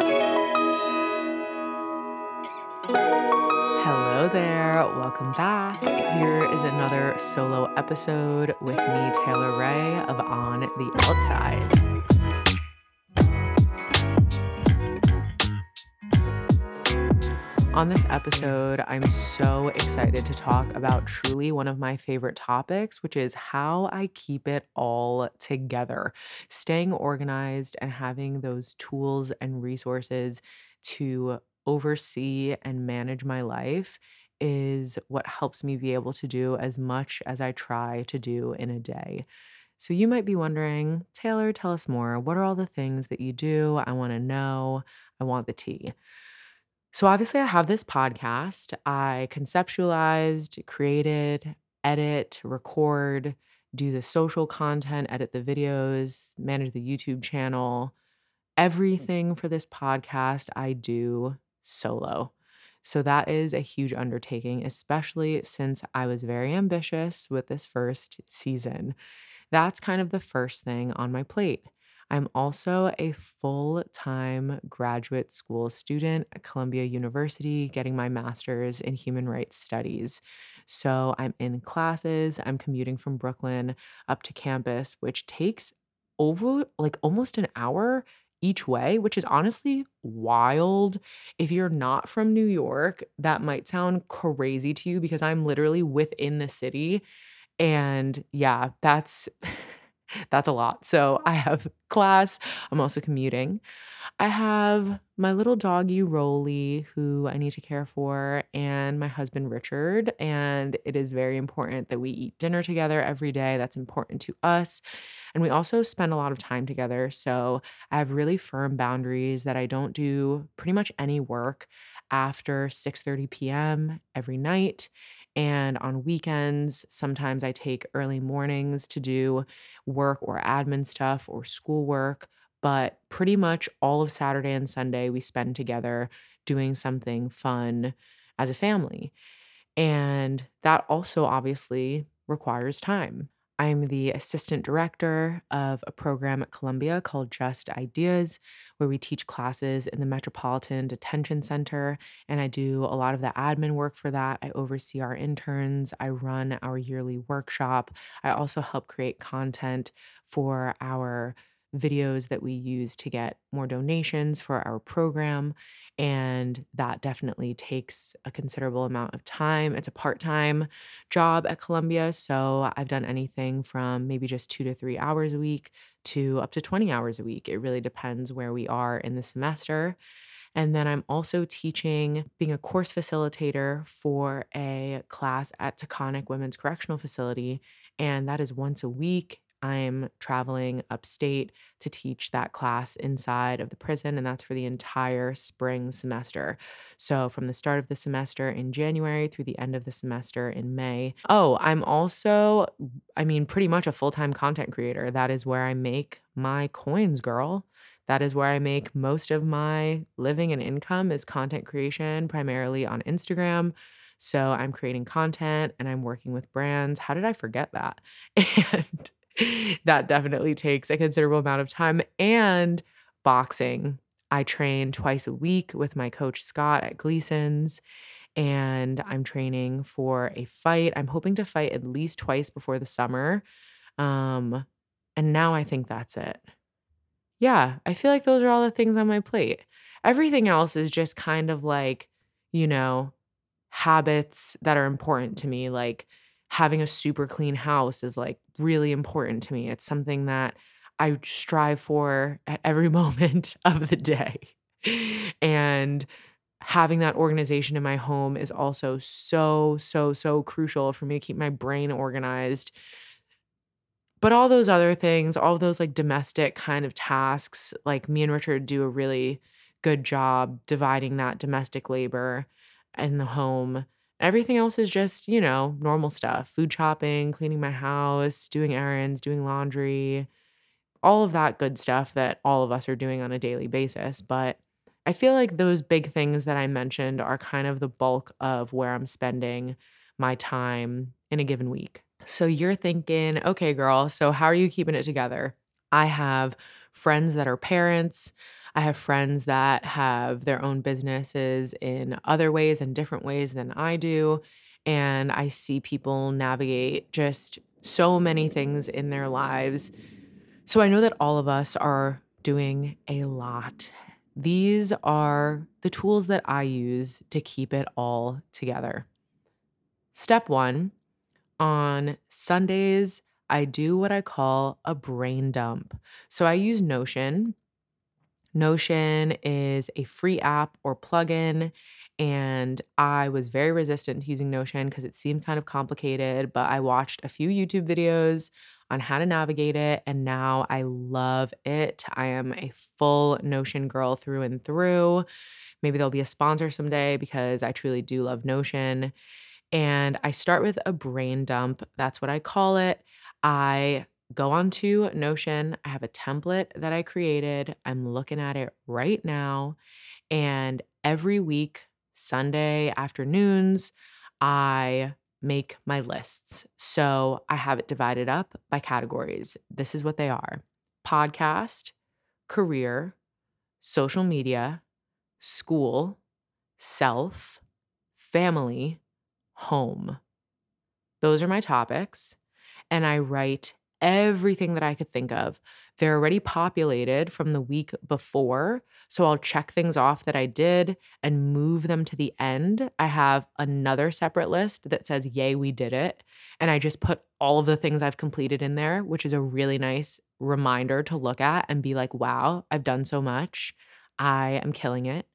Hello there, welcome back. Here is another solo episode with me, Taylor Rae of On the Outside. On this episode, I'm so excited to talk about truly one of my favorite topics, which is how I keep it all together. Staying organized and having those tools and resources to oversee and manage my life is what helps me be able to do as much as I try to do in a day. So you might be wondering, Taylor, tell us more. What are all the things that you do? I want to know. I want the tea. So, obviously, I have this podcast. I conceptualized, created, edit, record, do the social content, edit the videos, manage the YouTube channel. Mm. Everything for this podcast I do solo. So, that is a huge undertaking, especially since I was very ambitious with this first season. That's kind of the first thing on my plate. I'm also a full time graduate school student at Columbia University, getting my master's in human rights studies. So I'm in classes, I'm commuting from Brooklyn up to campus, which takes over like almost an hour each way, which is honestly wild. If you're not from New York, that might sound crazy to you because I'm literally within the city. And yeah, that's that's a lot. So I have class, I'm also commuting. I have my little doggy Rolly, who I need to care for, and my husband Richard. And it is very important that we eat dinner together every day. That's important to us. And we also spend a lot of time together. So I have really firm boundaries that I don't do pretty much any work after 6:30 p.m. every night. And on weekends, sometimes I take early mornings to do work or admin stuff or schoolwork. But pretty much all of Saturday and Sunday, we spend together doing something fun as a family. And that also obviously requires time. I'm the assistant director of a program at Columbia called Just Ideas, where we teach classes in the Metropolitan Detention Center. And I do a lot of the admin work for that. I oversee our interns, I run our yearly workshop. I also help create content for our videos that we use to get more donations for our program. And that definitely takes a considerable amount of time. It's a part time job at Columbia. So I've done anything from maybe just two to three hours a week to up to 20 hours a week. It really depends where we are in the semester. And then I'm also teaching, being a course facilitator for a class at Taconic Women's Correctional Facility. And that is once a week. I'm traveling upstate to teach that class inside of the prison, and that's for the entire spring semester. So, from the start of the semester in January through the end of the semester in May. Oh, I'm also, I mean, pretty much a full time content creator. That is where I make my coins, girl. That is where I make most of my living and income is content creation, primarily on Instagram. So I'm creating content and I'm working with brands. How did I forget that? And that definitely takes a considerable amount of time. And boxing. I train twice a week with my coach Scott at Gleason's, and I'm training for a fight. I'm hoping to fight at least twice before the summer. Um, and now I think that's it. Yeah, I feel like those are all the things on my plate. Everything else is just kind of like, you know, habits that are important to me, like having a super clean house is like really important to me. It's something that I strive for at every moment of the day. And having that organization in my home is also so, so, so crucial for me to keep my brain organized. But all those other things, all those like domestic kind of tasks, like me and Richard do a really good job dividing that domestic labor in the home Everything else is just, you know, normal stuff food shopping, cleaning my house, doing errands, doing laundry, all of that good stuff that all of us are doing on a daily basis. But I feel like those big things that I mentioned are kind of the bulk of where I'm spending my time in a given week. So you're thinking, okay, girl, so how are you keeping it together? I have friends that are parents. I have friends that have their own businesses in other ways and different ways than I do. And I see people navigate just so many things in their lives. So I know that all of us are doing a lot. These are the tools that I use to keep it all together. Step one on Sundays, I do what I call a brain dump. So I use Notion. Notion is a free app or plugin. And I was very resistant to using Notion because it seemed kind of complicated. But I watched a few YouTube videos on how to navigate it. And now I love it. I am a full Notion girl through and through. Maybe there'll be a sponsor someday because I truly do love Notion. And I start with a brain dump. That's what I call it. I go onto Notion. I have a template that I created. I'm looking at it right now. And every week, Sunday afternoons, I make my lists. So I have it divided up by categories. This is what they are podcast, career, social media, school, self, family, home. Those are my topics. And I write everything that I could think of. They're already populated from the week before. So I'll check things off that I did and move them to the end. I have another separate list that says, Yay, we did it. And I just put all of the things I've completed in there, which is a really nice reminder to look at and be like, wow, I've done so much. I am killing it.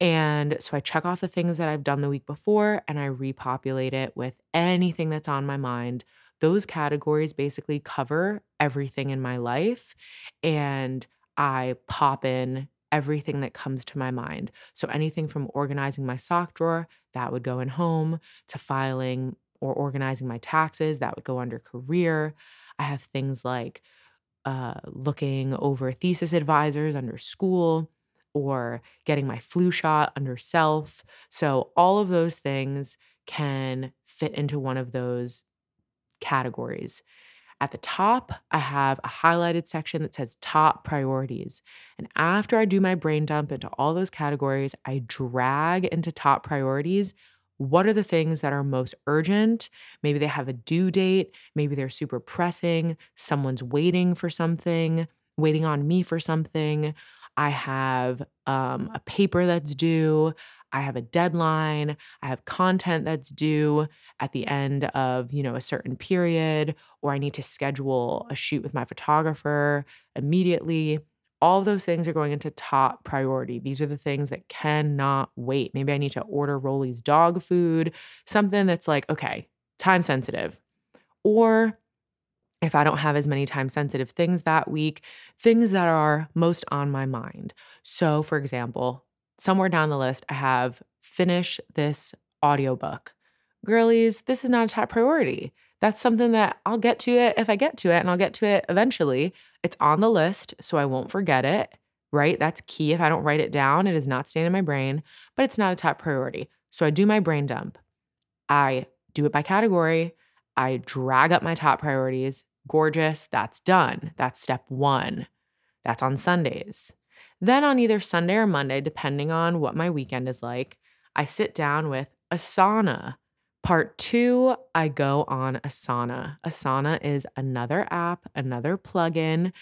And so I check off the things that I've done the week before and I repopulate it with anything that's on my mind. Those categories basically cover everything in my life. And I pop in everything that comes to my mind. So anything from organizing my sock drawer, that would go in home, to filing or organizing my taxes, that would go under career. I have things like uh, looking over thesis advisors under school or getting my flu shot under self. So, all of those things can fit into one of those categories. At the top, I have a highlighted section that says top priorities. And after I do my brain dump into all those categories, I drag into top priorities what are the things that are most urgent? Maybe they have a due date, maybe they're super pressing, someone's waiting for something, waiting on me for something. I have um, a paper that's due. I have a deadline. I have content that's due at the end of, you know, a certain period, or I need to schedule a shoot with my photographer immediately. All those things are going into top priority. These are the things that cannot wait. Maybe I need to order Rolly's dog food, something that's like, okay, time sensitive. Or if I don't have as many time sensitive things that week, things that are most on my mind. So, for example, somewhere down the list, I have finish this audiobook. Girlies, this is not a top priority. That's something that I'll get to it if I get to it, and I'll get to it eventually. It's on the list, so I won't forget it, right? That's key. If I don't write it down, it is not staying in my brain, but it's not a top priority. So I do my brain dump. I do it by category. I drag up my top priorities Gorgeous, that's done. That's step one. That's on Sundays. Then on either Sunday or Monday, depending on what my weekend is like, I sit down with Asana. Part two, I go on Asana. Asana is another app, another plugin.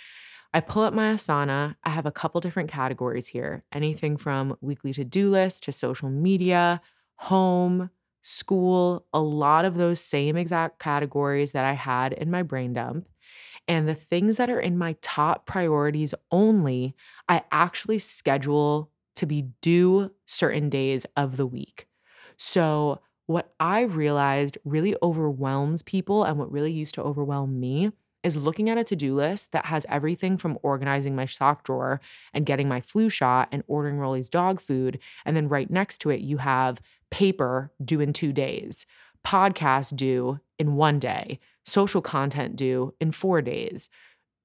I pull up my Asana. I have a couple different categories here anything from weekly to do list to social media, home, school, a lot of those same exact categories that I had in my brain dump. And the things that are in my top priorities only, I actually schedule to be due certain days of the week. So, what I realized really overwhelms people and what really used to overwhelm me is looking at a to do list that has everything from organizing my sock drawer and getting my flu shot and ordering Rolly's dog food. And then right next to it, you have paper due in two days, podcast due in one day, social content due in four days.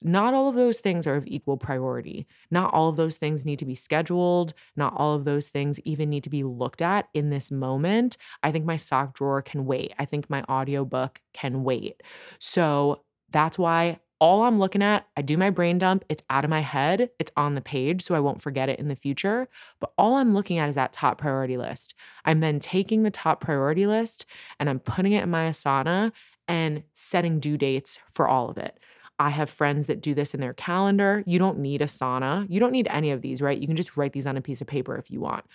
Not all of those things are of equal priority. Not all of those things need to be scheduled. Not all of those things even need to be looked at in this moment. I think my sock drawer can wait. I think my audiobook can wait. So that's why all I'm looking at, I do my brain dump, it's out of my head, it's on the page, so I won't forget it in the future. But all I'm looking at is that top priority list. I'm then taking the top priority list and I'm putting it in my Asana and setting due dates for all of it. I have friends that do this in their calendar. You don't need Asana. You don't need any of these, right? You can just write these on a piece of paper if you want.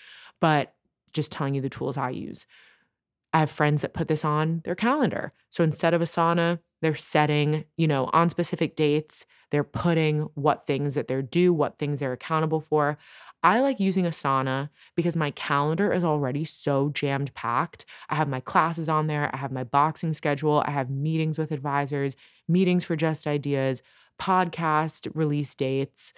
But just telling you the tools I use. I have friends that put this on their calendar. So instead of Asana, they're setting, you know, on specific dates, they're putting what things that they're due, what things they're accountable for. I like using Asana because my calendar is already so jammed packed. I have my classes on there, I have my boxing schedule, I have meetings with advisors, meetings for just ideas, podcast release dates,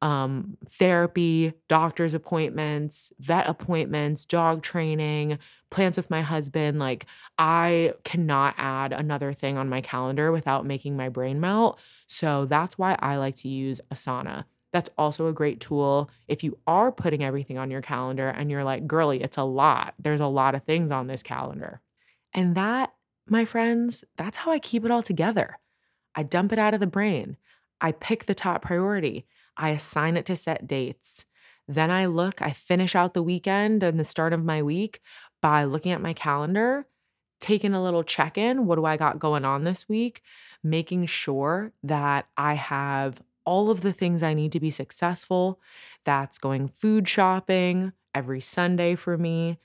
um, therapy, doctor's appointments, vet appointments, dog training, plans with my husband. Like, I cannot add another thing on my calendar without making my brain melt. So that's why I like to use Asana. That's also a great tool if you are putting everything on your calendar and you're like, girly, it's a lot. There's a lot of things on this calendar. And that, my friends, that's how I keep it all together. I dump it out of the brain. I pick the top priority. I assign it to set dates. Then I look, I finish out the weekend and the start of my week by looking at my calendar, taking a little check in. What do I got going on this week? Making sure that I have all of the things I need to be successful. That's going food shopping every Sunday for me.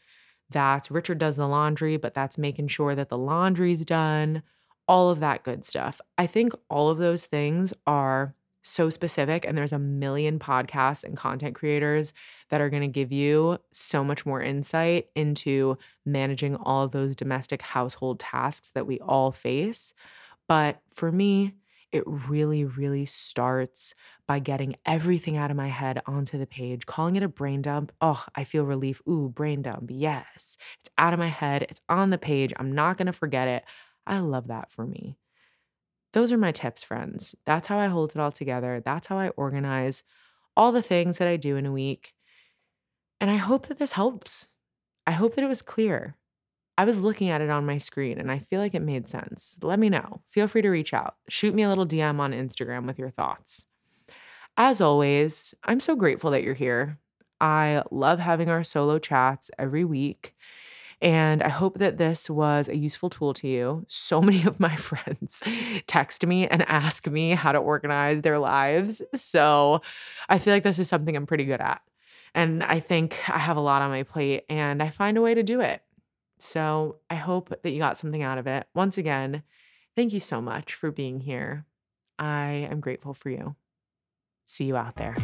That's Richard does the laundry, but that's making sure that the laundry's done, all of that good stuff. I think all of those things are so specific, and there's a million podcasts and content creators that are going to give you so much more insight into managing all of those domestic household tasks that we all face. But for me, it really, really starts by getting everything out of my head onto the page, calling it a brain dump. Oh, I feel relief. Ooh, brain dump. Yes. It's out of my head. It's on the page. I'm not going to forget it. I love that for me. Those are my tips, friends. That's how I hold it all together. That's how I organize all the things that I do in a week. And I hope that this helps. I hope that it was clear. I was looking at it on my screen and I feel like it made sense. Let me know. Feel free to reach out. Shoot me a little DM on Instagram with your thoughts. As always, I'm so grateful that you're here. I love having our solo chats every week. And I hope that this was a useful tool to you. So many of my friends text me and ask me how to organize their lives. So I feel like this is something I'm pretty good at. And I think I have a lot on my plate and I find a way to do it. So I hope that you got something out of it. Once again, thank you so much for being here. I am grateful for you. See you out there.